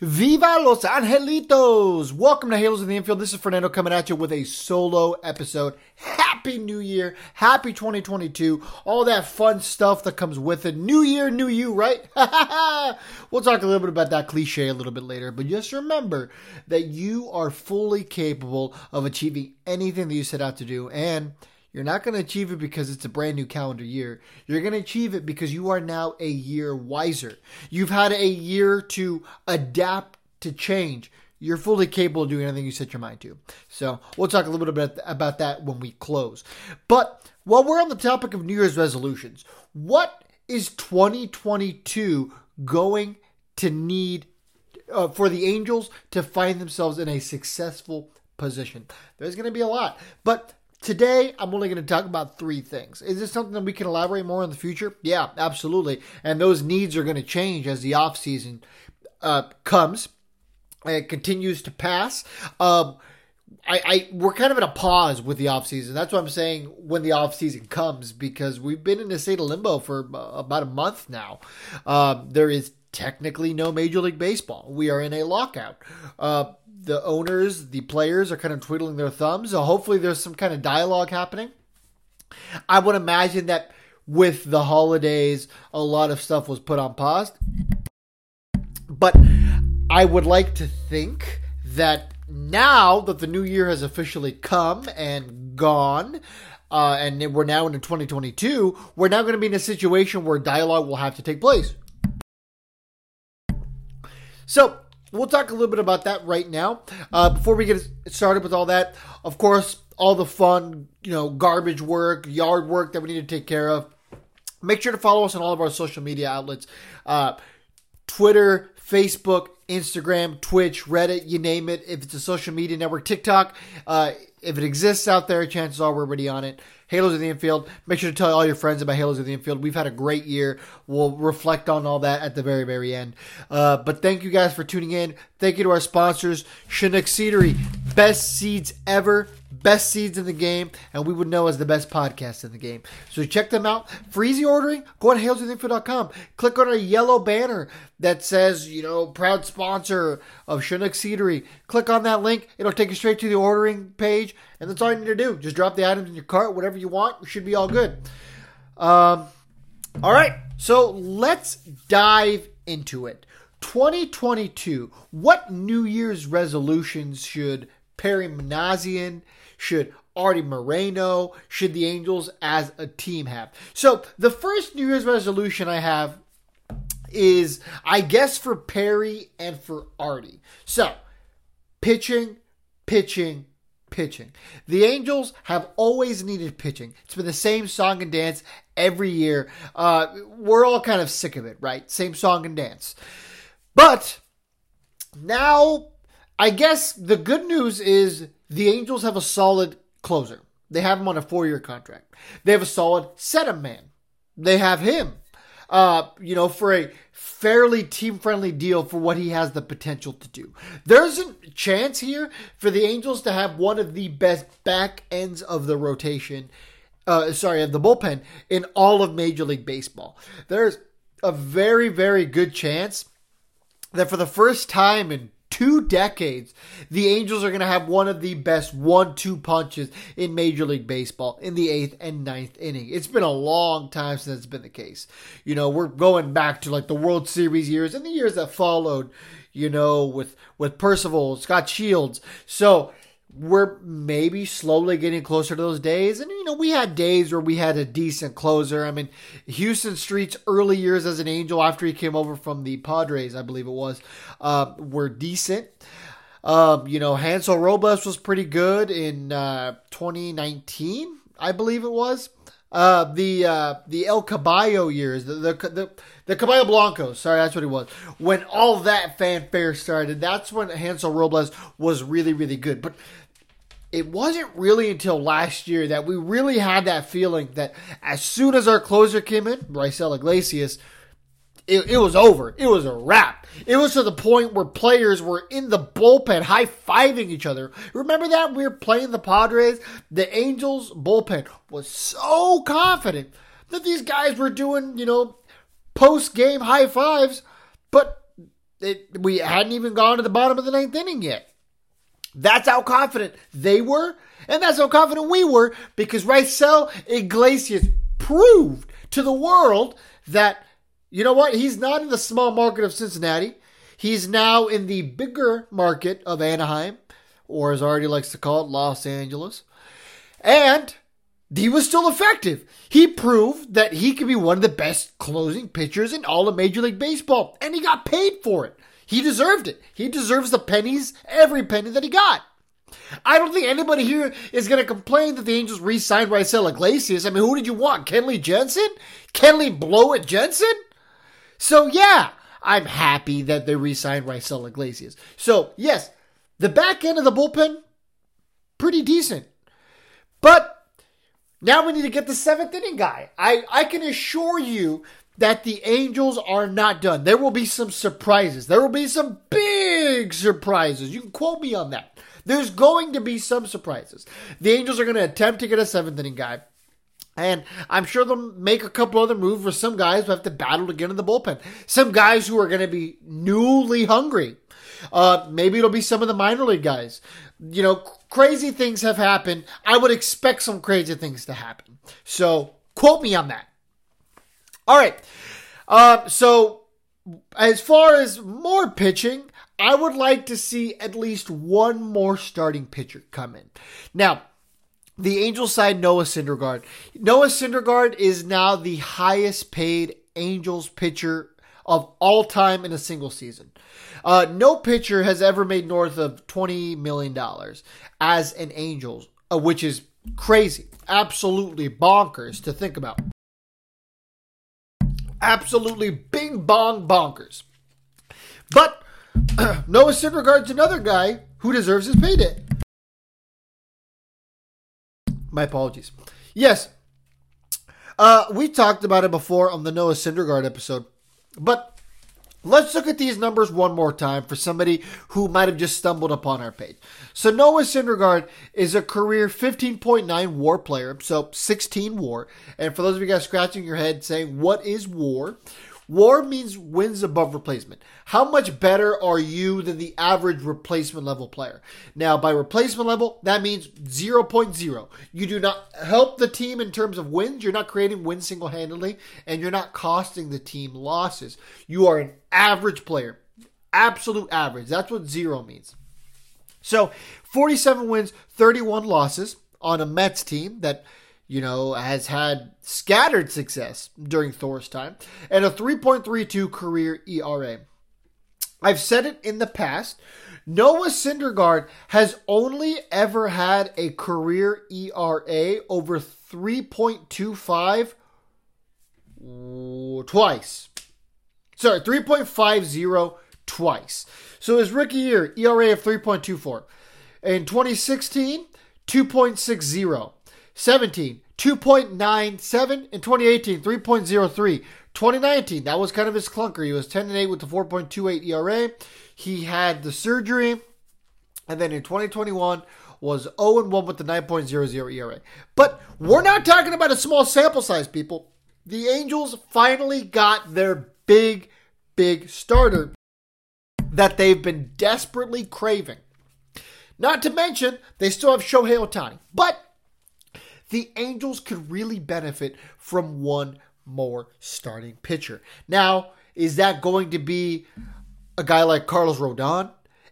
Viva Los Angelitos! Welcome to Halos in the Infield. This is Fernando coming at you with a solo episode. Happy New Year! Happy 2022! All that fun stuff that comes with it. New Year, new you, right? we'll talk a little bit about that cliche a little bit later, but just remember that you are fully capable of achieving anything that you set out to do, and you're not going to achieve it because it's a brand new calendar year. You're going to achieve it because you are now a year wiser. You've had a year to adapt to change. You're fully capable of doing anything you set your mind to. So we'll talk a little bit about that when we close. But while we're on the topic of New Year's resolutions, what is 2022 going to need uh, for the Angels to find themselves in a successful position? There's going to be a lot. But Today, I'm only going to talk about three things. Is this something that we can elaborate more in the future? Yeah, absolutely. And those needs are going to change as the off season uh, comes. and continues to pass. Um, I, I we're kind of in a pause with the off season. That's what I'm saying when the off season comes because we've been in a state of limbo for about a month now. Um, there is technically no Major League Baseball. We are in a lockout. Uh, the owners, the players are kind of twiddling their thumbs. So hopefully there's some kind of dialogue happening. I would imagine that with the holidays, a lot of stuff was put on pause. But I would like to think that now that the new year has officially come and gone, uh, and we're now into 2022, we're now going to be in a situation where dialogue will have to take place. So, We'll talk a little bit about that right now. Uh, before we get started with all that, of course, all the fun, you know, garbage work, yard work that we need to take care of. Make sure to follow us on all of our social media outlets uh, Twitter, Facebook, Instagram, Twitch, Reddit, you name it. If it's a social media network, TikTok, uh, if it exists out there, chances are we're already on it. Halos of the Infield. Make sure to tell all your friends about Halos of the Infield. We've had a great year. We'll reflect on all that at the very, very end. Uh, but thank you guys for tuning in. Thank you to our sponsors, Chinook Seedery. Best seeds ever best seeds in the game, and we would know as the best podcast in the game. So check them out. For easy ordering, go on halosintheinfield.com. Click on a yellow banner that says, you know, proud sponsor of Chinook Seedery. Click on that link. It'll take you straight to the ordering page, and that's all you need to do. Just drop the items in your cart, whatever you want. We should be all good. Um, all right, so let's dive into it. 2022. What New Year's resolutions should Perry Minasian should Artie Moreno, should the Angels as a team have? So the first New Year's resolution I have is, I guess, for Perry and for Artie. So pitching, pitching, pitching. The Angels have always needed pitching. It's been the same song and dance every year. Uh, we're all kind of sick of it, right? Same song and dance. But now, I guess the good news is the Angels have a solid closer. They have him on a four year contract. They have a solid setup man. They have him, uh, you know, for a fairly team friendly deal for what he has the potential to do. There's a chance here for the Angels to have one of the best back ends of the rotation, uh, sorry, of the bullpen in all of Major League Baseball. There's a very, very good chance that for the first time in two decades, the Angels are going to have one of the best one two punches in Major League Baseball in the eighth and ninth inning. It's been a long time since it's been the case. You know, we're going back to like the World Series years and the years that followed, you know, with, with Percival, Scot Shields. So, we're maybe slowly getting closer to those days. And, you know, we had days where we had a decent closer. I mean, Huston Street's early years as an Angel after he came over from the Padres, I believe it was, uh, were decent. Um, you know, Hansel Robles was pretty good in uh, 2019, I believe it was. uh, the uh, the El Caballo years, the, the the the Caballo Blancos. Sorry, that's what he was. When all that fanfare started, that's when Hansel Robles was really really good. But it wasn't really until last year that we really had that feeling that as soon as our closer came in, Raisel Iglesias, it, it, was over. It was a wrap. It was to the point where players were in the bullpen high fiving each other. Remember that we were playing the Padres? The Angels bullpen was so confident that these guys were doing, you know, post game high fives, but it, we hadn't even gone to the bottom of the ninth inning yet. That's how confident they were, and that's how confident we were because Raisel Iglesias proved to the world that you know what? He's not in the small market of Cincinnati. He's now in the bigger market of Anaheim, or as Artie likes to call it, Los Angeles. And he was still effective. He proved that he could be one of the best closing pitchers in all of Major League Baseball, and he got paid for it. He deserved it. He deserves the pennies, every penny that he got. I don't think anybody here is going to complain that the Angels re-signed Raisel Iglesias. I mean, who did you want? Kenley Jansen? Kenley Blow It Jansen? So yeah, I'm happy that they re-signed Raisel Iglesias. So yes, the back end of the bullpen, pretty decent. But now we need to get the seventh inning guy. I, I can assure you that the Angels are not done. There will be some surprises. There will be some big surprises. You can quote me on that. There's going to be some surprises. The Angels are going to attempt to get a seventh inning guy. And I'm sure they'll make a couple other moves for some guys who have to battle to get in the bullpen. Some guys who are going to be newly hungry. Uh, maybe it'll be some of the minor league guys. You know, crazy things have happened. I would expect some crazy things to happen. So quote me on that. All right. Uh, so as far as more pitching, I would like to see at least one more starting pitcher come in. Now, the Angels side Noah Syndergaard. Noah Syndergaard is now the highest paid Angels pitcher of all time in a single season. Uh, no pitcher has ever made north of $20 million as an Angels, uh, which is crazy. Absolutely bonkers to think about. Absolutely bing bong bonkers. But Noah Syndergaard's another guy who deserves his payday. My apologies. Yes. Uh, we talked about it before on the Noah Syndergaard episode, but let's look at these numbers one more time for somebody who might have just stumbled upon our page. So Noah Syndergaard is a career 15.9 WAR player, so 16 WAR. And for those of you guys scratching your head saying, "What is WAR?" WAR means wins above replacement. How much better are you than the average replacement level player? Now, by replacement level, that means 0.0. You do not help the team in terms of wins. You're not creating wins single handedly, and you're not costing the team losses. You are an average player. Absolute average. That's what zero means. So, 47 wins, 31 losses on a Mets team that you know, has had scattered success during Thor's time, and a 3.32 career ERA. I've said it in the past. Noah Syndergaard has only ever had a career ERA over 3.25 twice. Sorry, 3.50 twice. So his rookie year, ERA of 3.24. In 2016, 2.60. 17, 2.97. In 2018, 3.03. 2019, that was kind of his clunker. He was 10 and 8 with the 4.28 ERA. He had the surgery. And then in 2021 was 0 and 1 with the 9.00 ERA. But we're not talking about a small sample size, people. The Angels finally got their big, big starter that they've been desperately craving. Not to mention, they still have Shohei Ohtani. But the Angels could really benefit from one more starting pitcher. Now, is that going to be a guy like Carlos Rodon?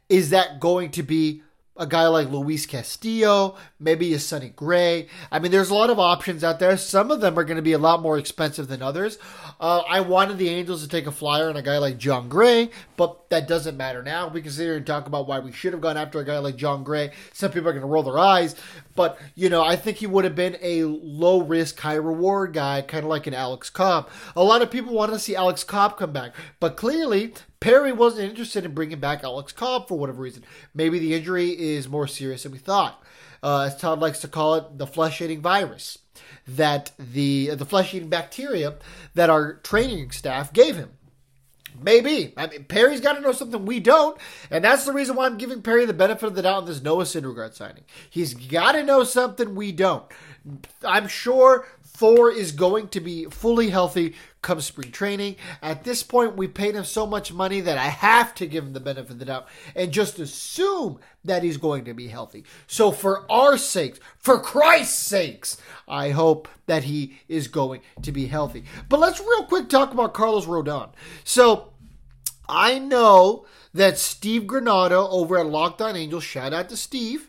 Is that going to be a guy like Luis Castillo, maybe a Sonny Gray. I mean, there's a lot of options out there. Some of them are going to be a lot more expensive than others. Uh, I wanted the Angels to take a flyer on a guy like Jon Gray, but that doesn't matter now. We can sit here and talk about why we should have gone after a guy like Jon Gray. Some people are going to roll their eyes, but you know, I think he would have been a low risk, high reward guy, kind of like an Alex Cobb. A lot of people want to see Alex Cobb come back, but clearly Perry wasn't interested in bringing back Alex Cobb for whatever reason. Maybe the injury is more serious than we thought. Uh, as Todd likes to call it, the flesh-eating virus that the the flesh-eating bacteria that our training staff gave him. Maybe. I mean, Perry's got to know something we don't, and that's the reason why I'm giving Perry the benefit of the doubt on this Noah Syndergaard signing. He's got to know something we don't. I'm sure Thor is going to be fully healthy come spring training. At this point, we paid him so much money that I have to give him the benefit of the doubt and just assume that he's going to be healthy. So, for our sakes, for Christ's sakes, I hope that he is going to be healthy. But let's real quick talk about Carlos Rodon. So, I know that Steve Granado over at Locked On Angels, shout out to Steve,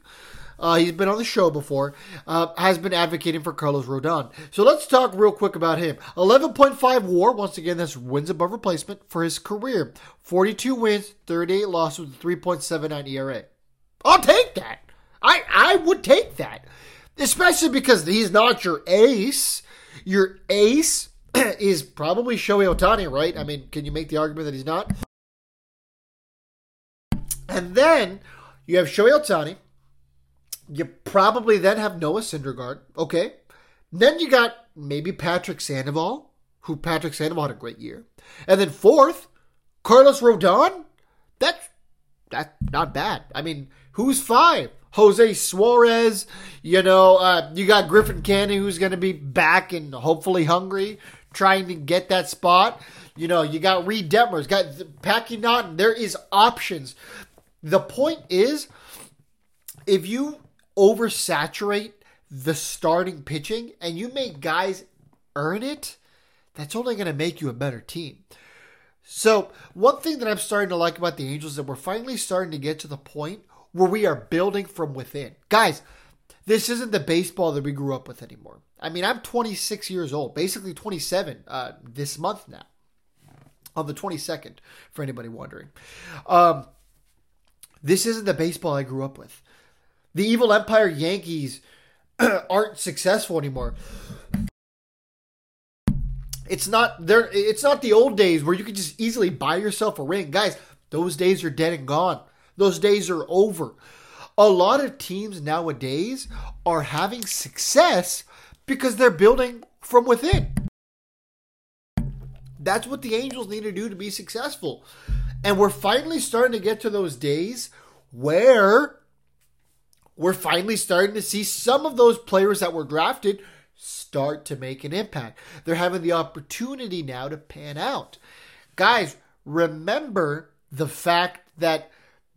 uh, he's been on the show before, uh, has been advocating for Carlos Rodon. So let's talk real quick about him. 11.5 war, once again, that's wins above replacement for his career. 42 wins, 38 losses with 3.79 ERA. I'll take that. I, I would take that. Especially because he's not your ace. Your ace is probably Shohei Ohtani, right? I mean, can you make the argument that he's not? And then you have Shohei Ohtani, you probably then have Noah Syndergaard. Okay. Then you got maybe Patrick Sandoval, who Patrick Sandoval had a great year. And then fourth, Carlos Rodon. That's that's not bad. I mean, who's five? Jose Suarez, you know, uh, you got Griffin Canning who's going to be back and hopefully hungry, trying to get that spot. You know, you got Reid Detmers, got Packy Naughton. There is options. The point is, if you oversaturate the starting pitching and you make guys earn it, that's only going to make you a better team. So, one thing that I'm starting to like about the Angels is that we're finally starting to get to the point where we are building from within. Guys, this isn't the baseball that we grew up with anymore. I mean, I'm 26 years old, basically 27 uh, this month now, on the 22nd, for anybody wondering. Um, this isn't the baseball I grew up with the evil empire Yankees aren't successful anymore. It's not there. It's not the old days where you could just easily buy yourself a ring, guys. Those days are dead and gone. Those days are over. A lot of teams nowadays are having success because they're building from within. That's what the Angels need to do to be successful. And we're finally starting to get to those days where we're finally starting to see some of those players that were drafted start to make an impact. They're having the opportunity now to pan out. Guys, remember the fact that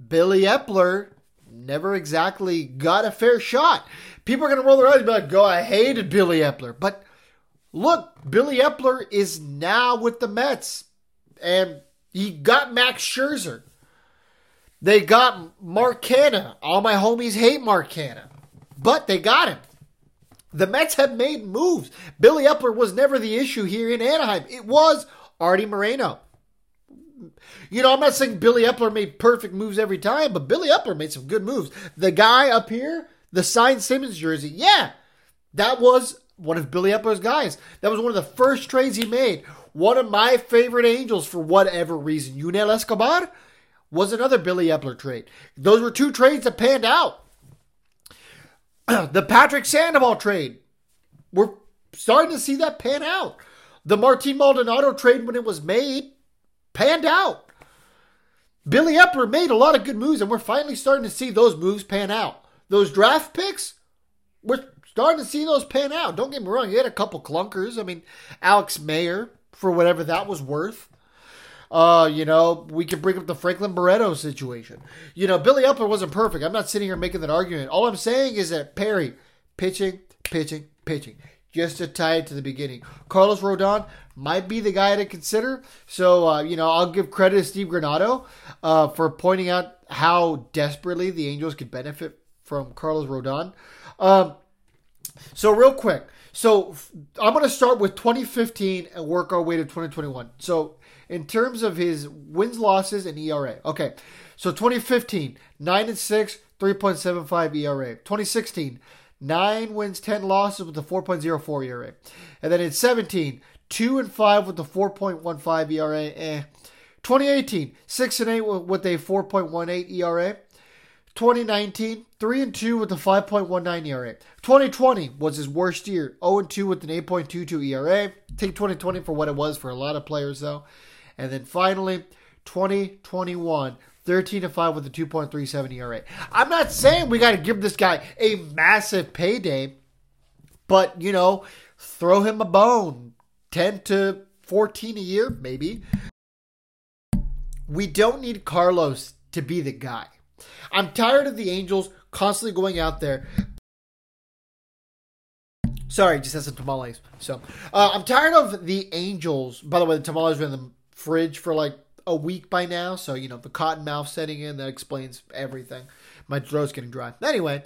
Billy Eppler never exactly got a fair shot. People are going to roll their eyes and be like, go, I hated Billy Eppler. But look, Billy Eppler is now with the Mets. And he got Max Scherzer. They got Mark Canha. All my homies hate Mark Canha. But they got him. The Mets have made moves. Billy Eppler was never the issue here in Anaheim. It was Artie Moreno. You know, I'm not saying Billy Eppler made perfect moves every time, but Billy Eppler made some good moves. The guy up here, the signed Simmons jersey, yeah, that was one of Billy Eppler's guys. That was one of the first trades he made. One of my favorite Angels for whatever reason. Yunel Escobar, was another Billy Eppler trade. Those were two trades that panned out. the Patrick Sandoval trade, we're starting to see that pan out. The Martin Maldonado trade, when it was made, panned out. Billy Eppler made a lot of good moves, and we're finally starting to see those moves pan out. Those draft picks, we're starting to see those pan out. Don't get me wrong, you had a couple clunkers. I mean, Alex Meyer, for whatever that was worth. Uh, you know, we can bring up the Franklin Barreto situation. You know, Billy Eppler wasn't perfect. I'm not sitting here making that argument. All I'm saying is that Perry, pitching, pitching, pitching. just to tie it to the beginning. Carlos Rodon might be the guy to consider. So, uh, you know, I'll give credit to Steve Granado uh, for pointing out how desperately the Angels could benefit from Carlos Rodon. Um, so, real quick. So, I'm going to start with 2015 and work our way to 2021. So, in terms of his wins, losses, and ERA. Okay. So, 2015, 9 and 6, 3.75 ERA. 2016, 9 wins, 10 losses with a 4.04 ERA. And then in 17, 2 and 5 with a 4.15 ERA. Eh. 2018, 6 and 8 with a 4.18 ERA. 2019, 3 and 2 with a 5.19 ERA. 2020 was his worst year, 0 and 2 with an 8.22 ERA. Take 2020 for what it was for a lot of players though. And then finally, 2021, 13 to 5 with a 2.37 ERA. I'm not saying we got to give this guy a massive payday, but you know, throw him a bone. 10 to 14 a year, maybe. We don't need Carlos to be the guy. I'm tired of the Angels constantly going out there. Sorry, just had some tamales. So uh, I'm tired of the Angels. By the way, the tamales were in the fridge for like a week by now, so you know the cotton mouth setting in that explains everything. My throat's getting dry. Anyway,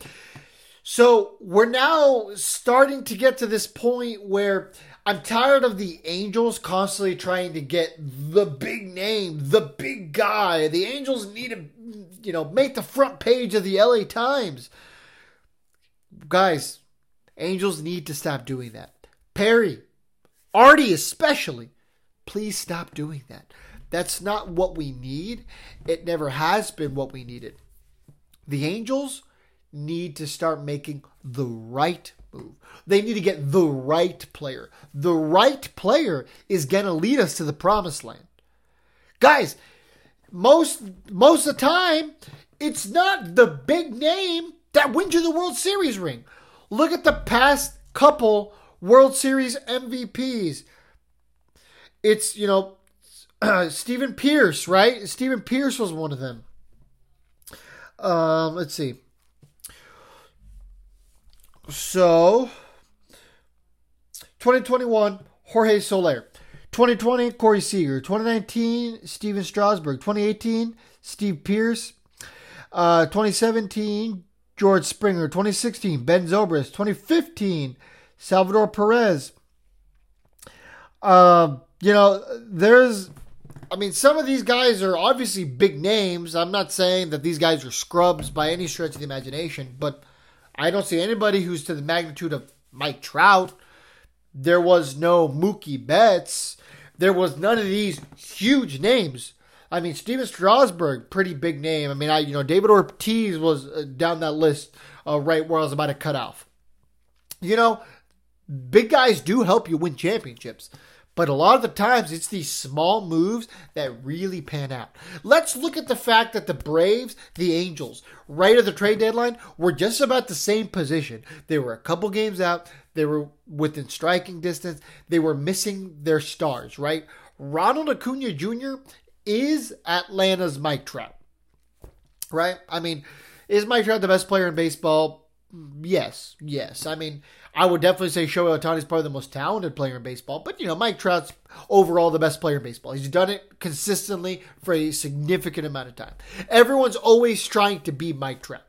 so we're now starting to get to this point where I'm tired of the Angels constantly trying to get the big name, the big guy. The Angels need to, you know, make the front page of the LA Times. Guys, Angels need to stop doing that. Perry, Artie especially, please stop doing that. That's not what we need. It never has been what we needed. The Angels need to start making the right move. They need to get the right player. The right player is going to lead us to the promised land. Guys, most most of the time, it's not the big name that wins you the World Series ring. Look at the past couple World Series MVPs. It's, you know, uh, Stephen Pearce, right? Stephen Pearce was one of them. Um, let's see. So, 2021, Jorge Soler. 2020, Corey Seager. 2019, Stephen Strasburg. 2018, Steve Pearce. Uh, 2017, George Springer. 2016, Ben Zobrist. 2015, Salvador Perez. Uh, you know, there's, I mean, some of these guys are obviously big names. I'm not saying that these guys are scrubs by any stretch of the imagination, but I don't see anybody who's to the magnitude of Mike Trout. There was no Mookie Betts. There was none of these huge names. I mean, Stephen Strasburg, pretty big name. I mean, I you know David Ortiz was uh, down that list uh, right where I was about to cut off. You know, big guys do help you win championships. But a lot of the times, it's these small moves that really pan out. Let's look at the fact that the Braves, the Angels, right at the trade deadline, were just about the same position. They were a couple games out. They were within striking distance. They were missing their stars, right? Ronald Acuna Jr. is Atlanta's Mike Trout, right? I mean, is Mike Trout the best player in baseball? Yes, yes. I mean, I would definitely say Shohei Ohtani is probably the most talented player in baseball, but you know, Mike Trout's overall the best player in baseball. He's done it consistently for a significant amount of time. Everyone's always trying to be Mike Trout.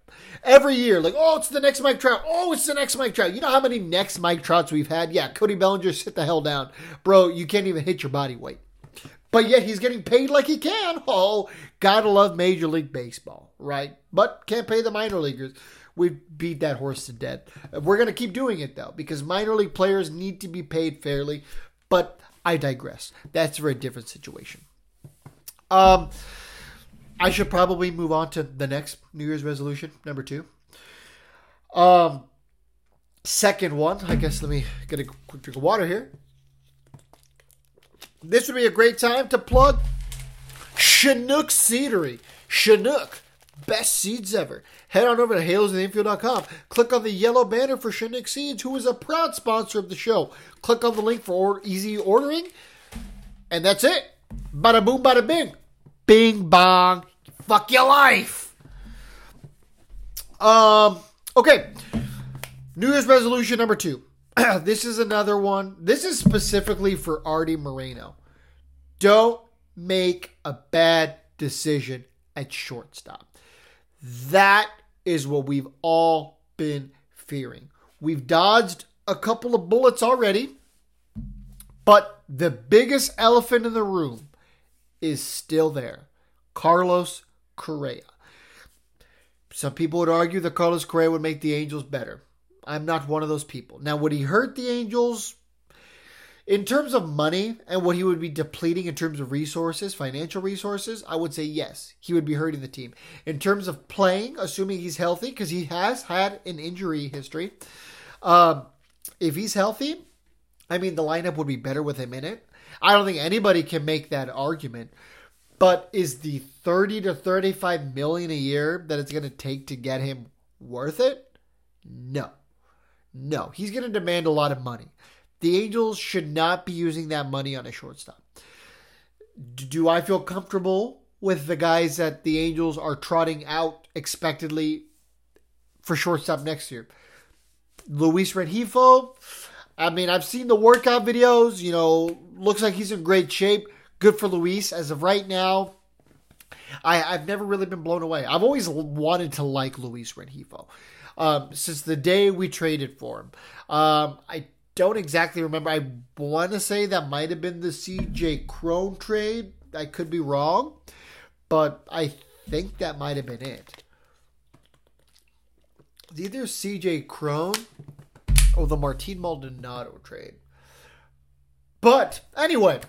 Every year, like, oh, it's the next Mike Trout. Oh, it's the next Mike Trout. You know how many next Mike Trouts we've had? Yeah, Cody Bellinger, sit the hell down. Bro, you can't even hit your body weight. But yet he's getting paid like he can. Oh, gotta love Major League Baseball, right? But can't pay the minor leaguers we beat that horse to death. We're going to keep doing it though, because minor league players need to be paid fairly. But I digress. That's a very different situation. Um, I should probably move on to the next New Year's resolution, number two. Um, second one, I guess. Let me get a quick drink of water here. This would be a great time to plug Chinook Seedery. Chinook best seeds ever. Head on over to halosoftheinfield.com. Click on the yellow banner for Chinook Seeds, who is a proud sponsor of the show. Click on the link for or- easy ordering, and that's it. Bada boom, bada bing. Bing bong. Fuck your life. Um, okay. New Year's resolution number two. this is another one. This is specifically for Artie Moreno. Don't make a bad decision at shortstop. That is what we've all been fearing. We've dodged a couple of bullets already, but the biggest elephant in the room is still there Carlos Correa. Some people would argue that Carlos Correa would make the Angels better. I'm not one of those people. Now, would he hurt the Angels? In terms of money and what he would be depleting in terms of resources, financial resources, I would say yes, he would be hurting the team. In terms of playing, assuming he's healthy, because he has had an injury history, um, if he's healthy, I mean, the lineup would be better with him in it. I don't think anybody can make that argument. But is the 30 to 35 million a year that it's going to take to get him worth it? No. No. He's going to demand a lot of money. The Angels should not be using that money on a shortstop. Do I feel comfortable with the guys that the Angels are trotting out expectedly for shortstop next year? Luis Rengifo, I mean, I've seen the workout videos. You know, looks like he's in great shape. Good for Luis. As of right now, I, have never really been blown away. I've always wanted to like Luis Rengifo um, since the day we traded for him. Um, I don't exactly remember. I want to say that might have been the CJ Cron trade. I could be wrong, but I think that might have been it. It's either CJ Cron or the Martin Maldonado trade. But anyway,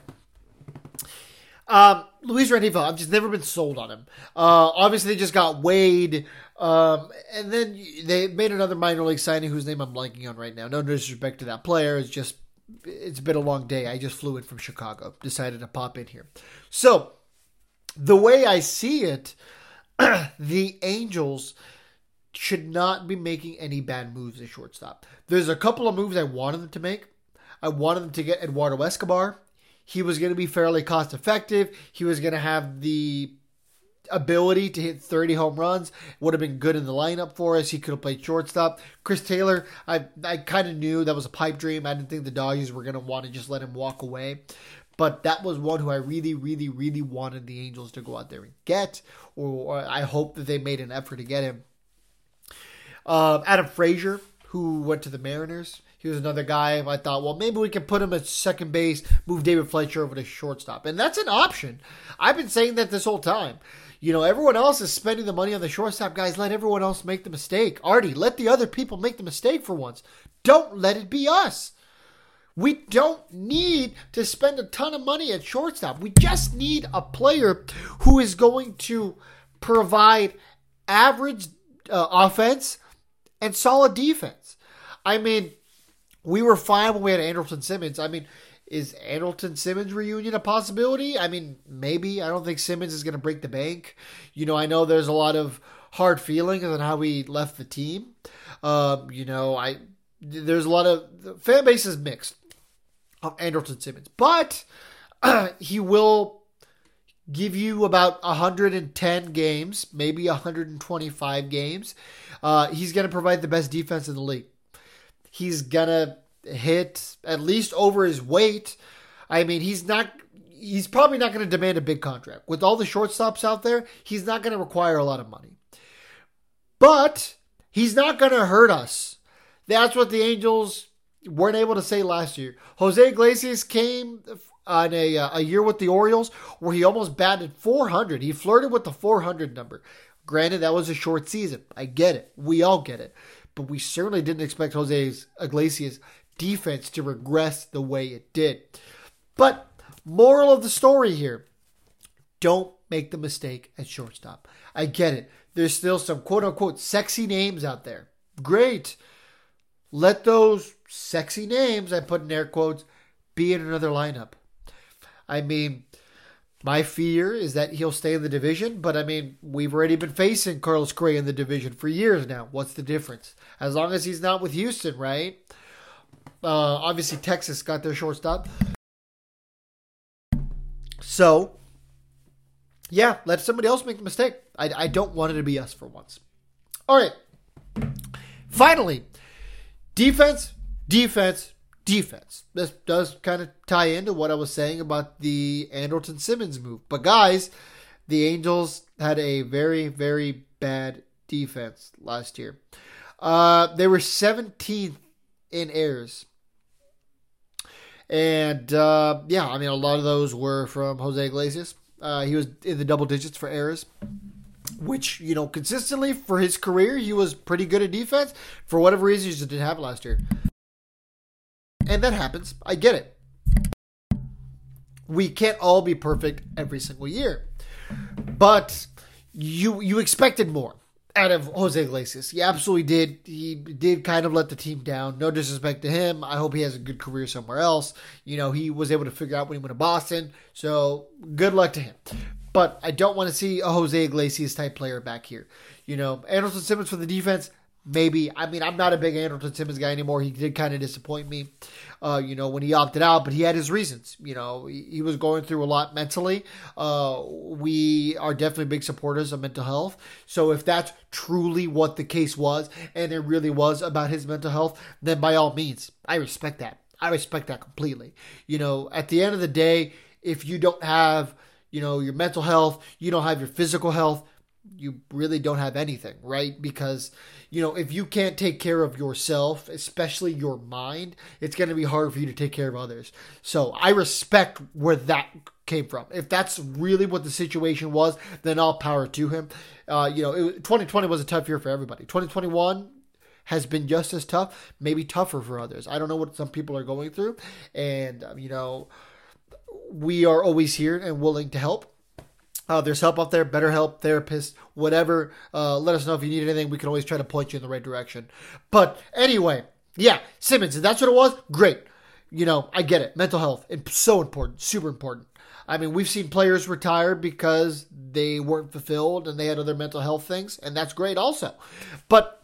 um, Luis Rengifo, I've just never been sold on him. Uh, obviously, they just got Wade, um, and then they made another minor league signing whose name I'm blanking on right now. No disrespect to that player. It's just it's been a long day. I just flew in from Chicago. Decided to pop in here. So the way I see it, the Angels should not be making any bad moves at shortstop. There's a couple of moves I wanted them to make. I wanted them to get Eduardo Escobar. He was going to be fairly cost effective. He was going to have the ability to hit 30 home runs. Would have been good in the lineup for us. He could have played shortstop. Chris Taylor, I I kind of knew that was a pipe dream. I didn't think the Dodgers were going to want to just let him walk away. But that was one who I really, really, really wanted the Angels to go out there and get, or, or I hope that they made an effort to get him. Uh, Adam Frazier, who went to the Mariners. He was another guy. I thought, well, maybe we can put him at second base, move David Fletcher over to shortstop. And that's an option. I've been saying that this whole time. You know, everyone else is spending the money on the shortstop guys. Let everyone else make the mistake. Artie, let the other people make the mistake for once. Don't let it be us. We don't need to spend a ton of money at shortstop. We just need a player who is going to provide average uh, offense and solid defense. I mean, we were fine when we had Andrelton Simmons. I mean, is Andrelton Simmons reunion a possibility? I mean, maybe. I don't think Simmons is going to break the bank. You know, I know there's a lot of hard feelings on how he left the team. Um, you know, I there's a lot of the fan base is mixed of Andrelton Simmons, but uh, he will give you about 110 games, maybe 125 games. Uh, he's going to provide the best defense in the league. He's to hit at least over his weight. I mean, he's not. He's probably not going to demand a big contract. With all the shortstops out there, he's not going to require a lot of money. But he's not going to hurt us. That's what the Angels weren't able to say last year. Jose Iglesias came on a, uh, a year with the Orioles where he almost batted 400. He flirted with the 400 number. Granted, that was a short season. I get it. We all get it. But we certainly didn't expect Jose Iglesias defense to regress the way it did. But moral of the story here don't make the mistake at shortstop. I get it. There's still some quote unquote sexy names out there. Great. Let those sexy names, I put in air quotes, be in another lineup. I mean, my fear is that he'll stay in the division, but I mean, we've already been facing Carlos Gray in the division for years now. What's the difference? As long as he's not with Houston, right? Uh, obviously, Texas got their shortstop. So, yeah, let somebody else make the mistake. I, I don't want it to be us for once. All right. Finally, defense defense, defense. This does kind of tie into what I was saying about the Andrelton Simmons move. But guys, the Angels had a very, very bad defense last year. Uh, they were 17th in errors. And uh, yeah, I mean, a lot of those were from Jose Iglesias. Uh, he was in the double digits for errors, which, you know, consistently for his career, he was pretty good at defense. For whatever reason, he just didn't have it last year. And that happens. I get it. We can't all be perfect every single year. But you you expected more out of Jose Iglesias. He absolutely did. He did kind of let the team down. No disrespect to him. I hope he has a good career somewhere else. You know, he was able to figure out when he went to Boston. So good luck to him. But I don't want to see a Jose Iglesias type player back here. You know, Andrelton Simmons for the defense, maybe. I mean, I'm not a big Andrelton Simmons guy anymore. He did kind of disappoint me, uh, you know, when he opted out, but he had his reasons. You know, he, he was going through a lot mentally. Uh, we are definitely big supporters of mental health. So if that's truly what the case was, and it really was about his mental health, then by all means, I respect that. I respect that completely. You know, at the end of the day, if you don't have, you know, your mental health, you don't have your physical health, you really don't have anything, right? Because, you know, if you can't take care of yourself, especially your mind, it's going to be hard for you to take care of others. So I respect where that came from. If that's really what the situation was, then all power to him. Uh, you know, it, 2020 was a tough year for everybody. 2021 has been just as tough, maybe tougher for others. I don't know what some people are going through. And, um, you know, we are always here and willing to help uh, there's help out there, better help, therapist, whatever. Uh, let us know if you need anything. We can always try to point you in the right direction. But anyway, yeah, Simmons, if that's what it was, great. You know, I get it. Mental health, it's so important, super important. I mean, we've seen players retire because they weren't fulfilled and they had other mental health things, and that's great also. But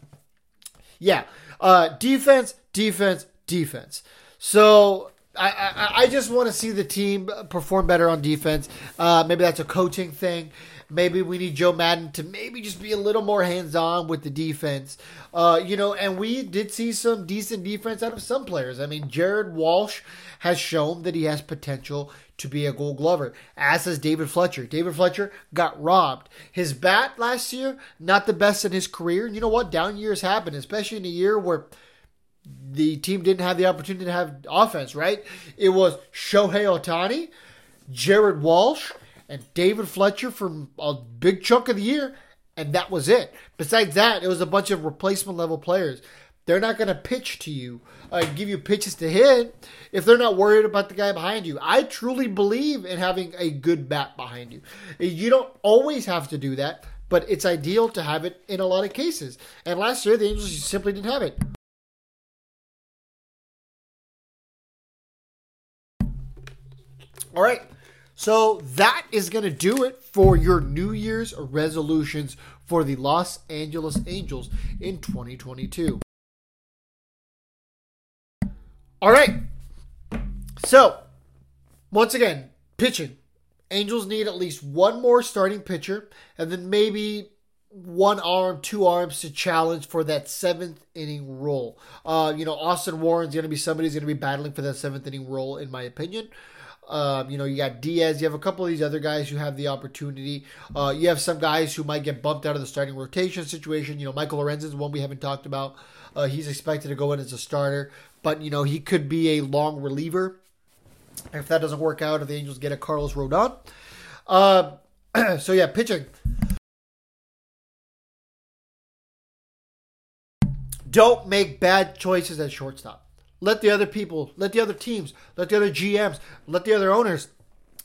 yeah, uh, defense, defense, defense. So I, I, just want to see the team perform better on defense. Uh, maybe that's a coaching thing. Maybe we need Joe Maddon to maybe just be a little more hands on with the defense. Uh, you know, and we did see some decent defense out of some players. I mean, Jared Walsh has shown that he has potential to be a gold glover, as has David Fletcher. David Fletcher got robbed. His bat last year, not the best in his career. You know what? Down years happen, especially in a year where the team didn't have the opportunity to have offense, right? It was Shohei Ohtani, Jared Walsh, and David Fletcher for a big chunk of the year, and that was it. Besides that, it was a bunch of replacement level players. They're not going to pitch to you, uh, give you pitches to hit if they're not worried about the guy behind you. I truly believe in having a good bat behind you. You don't always have to do that, but it's ideal to have it in a lot of cases. And last year, the Angels simply didn't have it. All right. So that is going to do it for your New Year's resolutions for the Los Angeles Angels in 2022. All right. So, once again, pitching. Angels need at least one more starting pitcher and then maybe one arm, two arms to challenge for that seventh inning role. Uh, you know, Austin Warren's going to be somebody who's going to be battling for that seventh inning role, in my opinion. Um, you know, you got Diaz. You have a couple of these other guys who have the opportunity. Uh, you have some guys who might get bumped out of the starting rotation situation. You know, Michael Lorenzen is one we haven't talked about. Uh, he's expected to go in as a starter, but you know he could be a long reliever. If that doesn't work out, if the Angels get a Carlos Rodon. Uh, so yeah, pitching. Don't make bad choices at shortstop. Let the other people, let the other teams, let the other GMs, let the other owners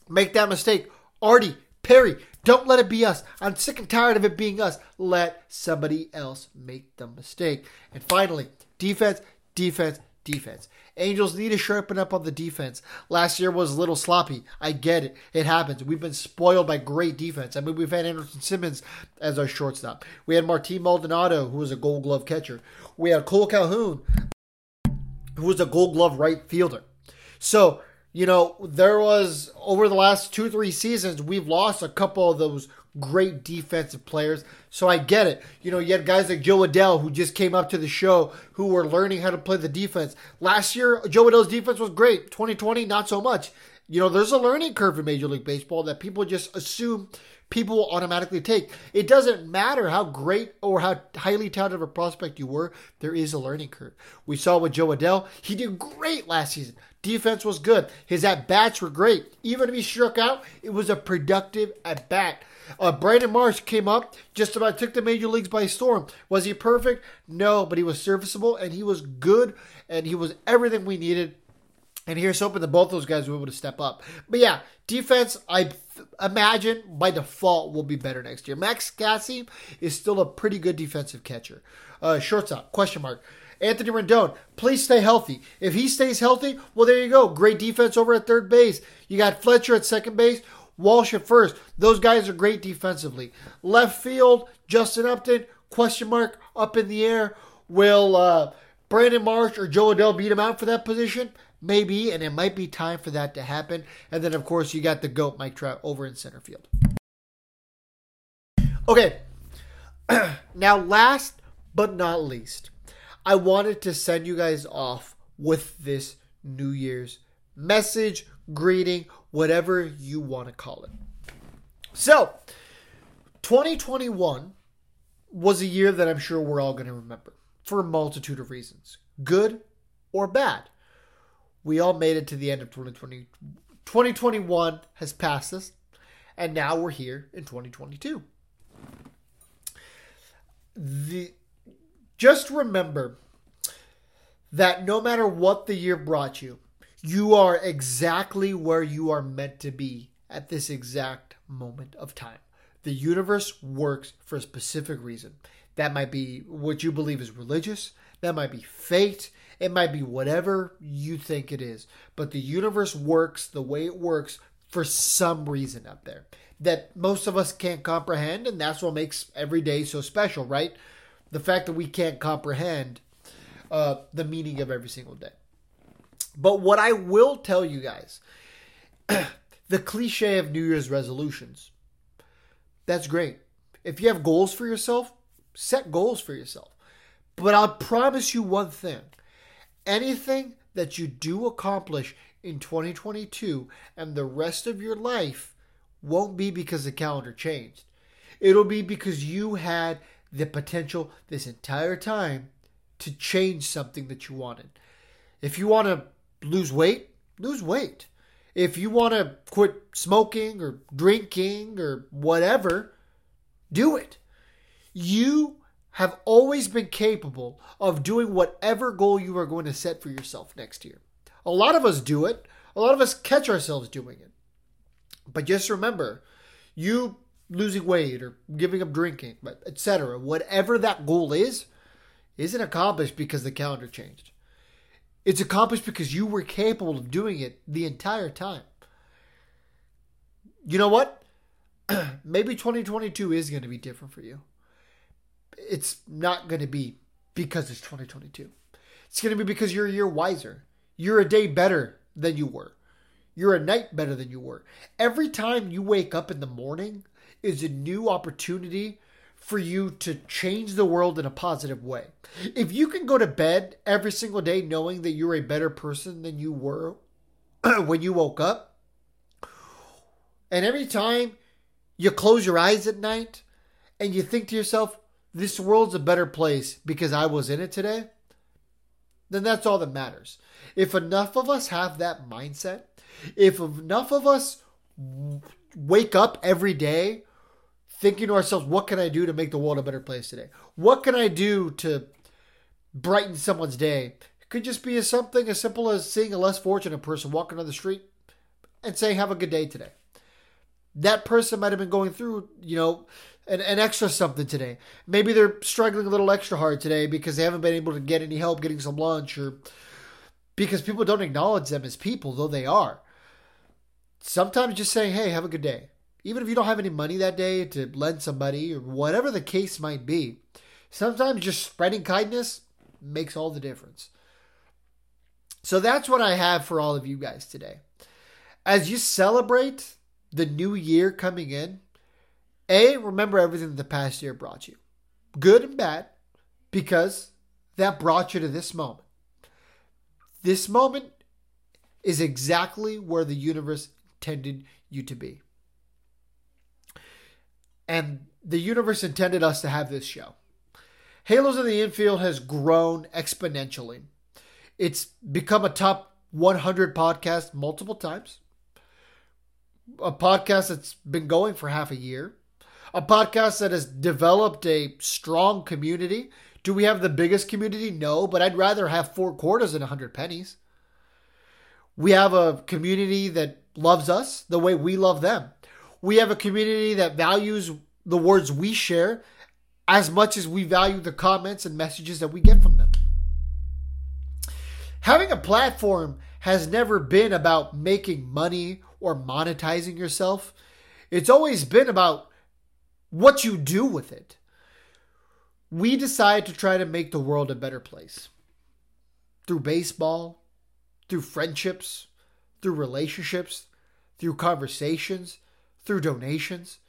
make that mistake. Artie, Perry, don't let it be us. I'm sick and tired of it being us. Let somebody else make the mistake. And finally, defense, defense, defense. Angels need to sharpen up on the defense. Last year was a little sloppy. I get it. It happens. We've been spoiled by great defense. I mean, we've had Andrelton Simmons as our shortstop. We had Martin Maldonado, who was a gold glove catcher. We had Cole Calhoun, who was a gold glove right fielder. So, you know, there was over the last two, three seasons, we've lost a couple of those great defensive players. So I get it. You know, you had guys like Jo Adell who just came up to the show who were learning how to play the defense. Last year, Jo Adell's defense was great. 2020, not so much. You know, there's a learning curve in Major League Baseball that people just assume people will automatically take. It doesn't matter how great or how highly talented of a prospect you were, there is a learning curve. We saw with Jo Adell, he did great last season. Defense was good. His at bats were great. Even if he struck out, it was a productive at bat. Uh, Brandon Marsh came up, just about took the major leagues by storm. Was he perfect? No, but he was serviceable and he was good and he was everything we needed. And here's hoping that both those guys were able to step up. But yeah, defense, I imagine by default will be better next year. Max Stassi is still a pretty good defensive catcher. Uh, shortstop, question mark. Anthony Rendon, please stay healthy. If he stays healthy, well, there you go. Great defense over at third base. You got Fletcher at second base, Walsh at first. Those guys are great defensively. Left field, Justin Upton, question mark, up in the air. Will uh, Brandon Marsh or Jo Adell beat him out for that position? Maybe, and it might be time for that to happen. And then, of course, you got the GOAT Mike Trout over in center field. Okay. now, last but not least, I wanted to send you guys off with this New Year's message, greeting, whatever you want to call it. So, 2021 was a year that I'm sure we're all going to remember for a multitude of reasons, good or bad. We all made it to the end of 2020. 2021 has passed us, and now we're here in 2022. The just remember that no matter what the year brought you, you are exactly where you are meant to be at this exact moment of time. The universe works for a specific reason. That might be what you believe is religious, that might be fate, it might be whatever you think it is. But the universe works the way it works for some reason up there that most of us can't comprehend, and that's what makes every day so special, right? the fact that we can't comprehend uh, the meaning of every single day. But what I will tell you guys, the cliche of New Year's resolutions, that's great. If you have goals for yourself, set goals for yourself. But I'll promise you one thing anything that you do accomplish in 2022 and the rest of your life won't be because the calendar changed. It'll be because you had the potential this entire time to change something that you wanted. If you want to lose weight, lose weight. If you want to quit smoking or drinking or whatever, do it. You have always been capable of doing whatever goal you are going to set for yourself next year. A lot of us do it. A lot of us catch ourselves doing it. But just remember, you losing weight or giving up drinking, etc. Whatever that goal is, isn't accomplished because the calendar changed. It's accomplished because you were capable of doing it the entire time. You know what? Maybe 2022 is going to be different for you. It's not going to be because it's 2022. It's going to be because you're a year wiser. You're a day better than you were. You're a night better than you were. Every time you wake up in the morning, is a new opportunity for you to change the world in a positive way. If you can go to bed every single day knowing that you're a better person than you were when you woke up, and every time you close your eyes at night and you think to yourself, this world's a better place because I was in it today, then that's all that matters. If enough of us have that mindset, if enough of us wake up every day thinking to ourselves, what can I do to make the world a better place today? What can I do to brighten someone's day? It could just be as something as simple as seeing a less fortunate person walking on the street and saying, have a good day today. That person might have been going through, you know, an, an extra something today. Maybe they're struggling a little extra hard today because they haven't been able to get any help getting some lunch or because people don't acknowledge them as people, though they are. Sometimes just saying, hey, have a good day even if you don't have any money that day to lend somebody or whatever the case might be, sometimes just spreading kindness makes all the difference. So that's what I have for all of you guys today. As you celebrate the new year coming in, A, remember everything that the past year brought you, good and bad, because that brought you to this moment. This moment is exactly where the universe intended you to be. And the universe intended us to have this show. Halos in the Infield has grown exponentially. It's become a top 100 podcast multiple times. A podcast that's been going for half a year. A podcast that has developed a strong community. Do we have the biggest community? No, but I'd rather have four quarters than 100 pennies. We have a community that loves us the way we love them. We have a community that values the words we share as much as we value the comments and messages that we get from them. Having a platform has never been about making money or monetizing yourself. It's always been about what you do with it. We decide to try to make the world a better place through baseball, through friendships, through relationships, through conversations, through donations.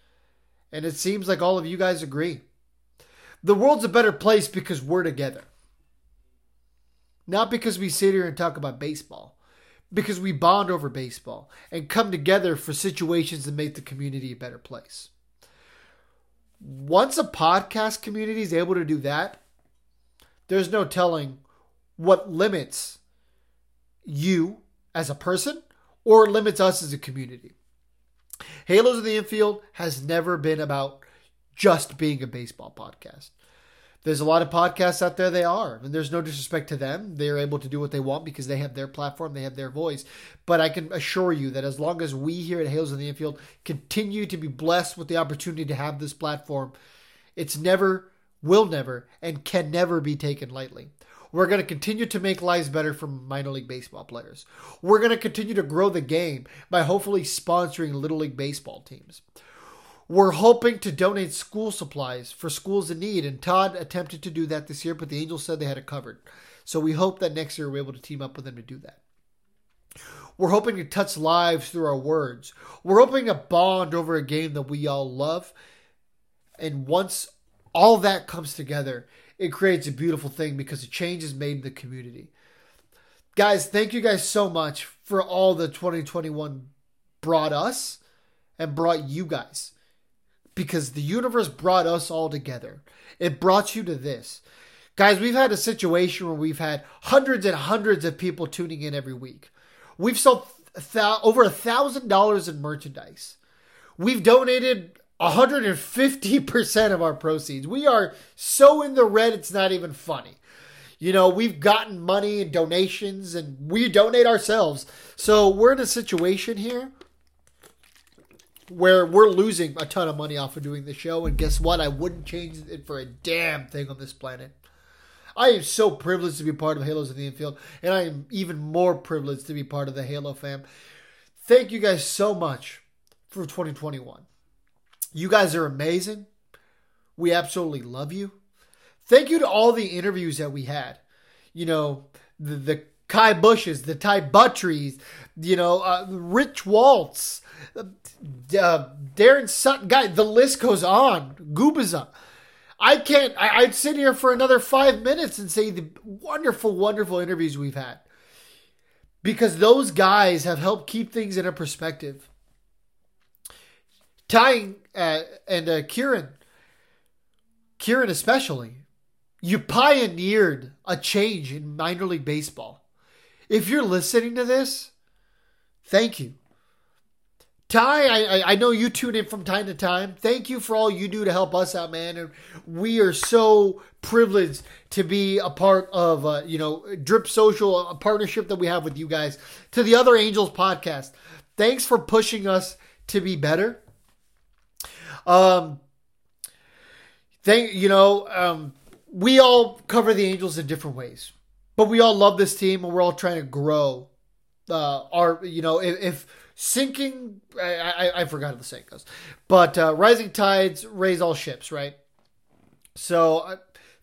And it seems like all of you guys agree. The world's a better place because we're together. Not because we sit here and talk about baseball, because we bond over baseball and come together for situations that make the community a better place. Once a podcast community is able to do that, there's no telling what limits you as a person or limits us as a community. Halos in the Infield has never been about just being a baseball podcast. There's a lot of podcasts out there they are, and there's no disrespect to them. They're able to do what they want because they have their platform, they have their voice. But I can assure you that as long as we here at Halos in the Infield continue to be blessed with the opportunity to have this platform, it's never, will never, and can never be taken lightly. We're going to continue to make lives better for minor league baseball players. We're going to continue to grow the game by hopefully sponsoring little league baseball teams. We're hoping to donate school supplies for schools in need, and Todd attempted to do that this year, but the Angels said they had it covered. So we hope that next year we're able to team up with them to do that. We're hoping to touch lives through our words. We're hoping to bond over a game that we all love. And once all that comes together, it creates a beautiful thing because a change is made in the community. Guys, thank you guys so much for all the 2021 brought us and brought you guys. Because the universe brought us all together. It brought you to this. Guys, we've had a situation where we've had hundreds and hundreds of people tuning in every week. We've sold th- over a thousand dollars in merchandise. We've donated 150% of our proceeds. We are so in the red, it's not even funny. You know, we've gotten money and donations and we donate ourselves. So we're in a situation here where we're losing a ton of money off of doing the show. And guess what? I wouldn't change it for a damn thing on this planet. I am so privileged to be part of Halos in the Infield, and I am even more privileged to be part of the Halo fam. Thank you guys so much for 2021. You guys are amazing. We absolutely love you. Thank you to all the interviews that we had. You know, the, the Ky Bushes, the Ty Buttreys, you know, uh, Rich Waltz, uh, Daron Sutton, guy, the list goes on. Gubaza. I can't, I, I'd sit here for another five minutes and say the wonderful, wonderful interviews we've had. Because those guys have helped keep things in a perspective tying uh, and uh, Kieran, Kieran especially, you pioneered a change in minor league baseball. If you're listening to this, thank you. Ty, I, I know you tune in from time to time. Thank you for all you do to help us out, man. And we are so privileged to be a part of, uh, you know, Drip Social, a partnership that we have with you guys. To the other Angels podcast, thanks for pushing us to be better. Um, thank you know, um, we all cover the Angels in different ways, but we all love this team and we're all trying to grow. Uh, our, you know, if, if sinking, I, I, I, forgot how the saying goes, but uh, rising tides raise all ships, right? So. Uh,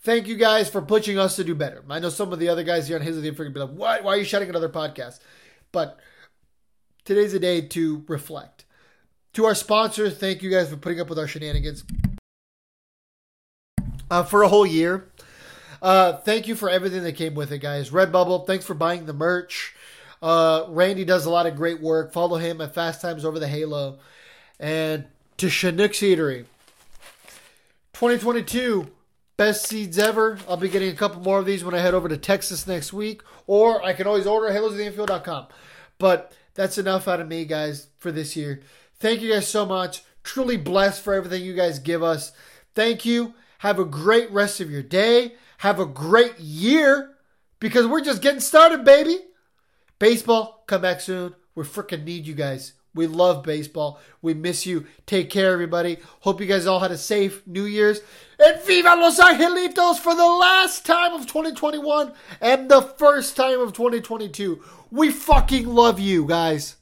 thank you guys for pushing us to do better. I know some of the other guys here on His of the to be like, "What? Why are you shutting another podcast?" But today's a day to reflect to our sponsors, thank you guys for putting up with our shenanigans uh, for a whole year. Uh, thank you for everything that came with it, guys. Redbubble, thanks for buying the merch. Uh, Randy does a lot of great work. Follow him at Fast Times Over the Halo. And to Chinook's Eatery. 2022, best seeds ever. I'll be getting a couple more of these when I head over to Texas next week. Or I can always order halosintheinfield.com. But that's enough out of me, guys, for this year. Thank you guys so much. Truly blessed for everything you guys give us. Thank you. Have a great rest of your day. Have a great year because we're just getting started, baby. Baseball, come back soon. We freaking need you guys. We love baseball. We miss you. Take care, everybody. Hope you guys all had a safe New Year's. And Viva Los Angelitos for the last time of 2021 and the first time of 2022. We fucking love you, guys.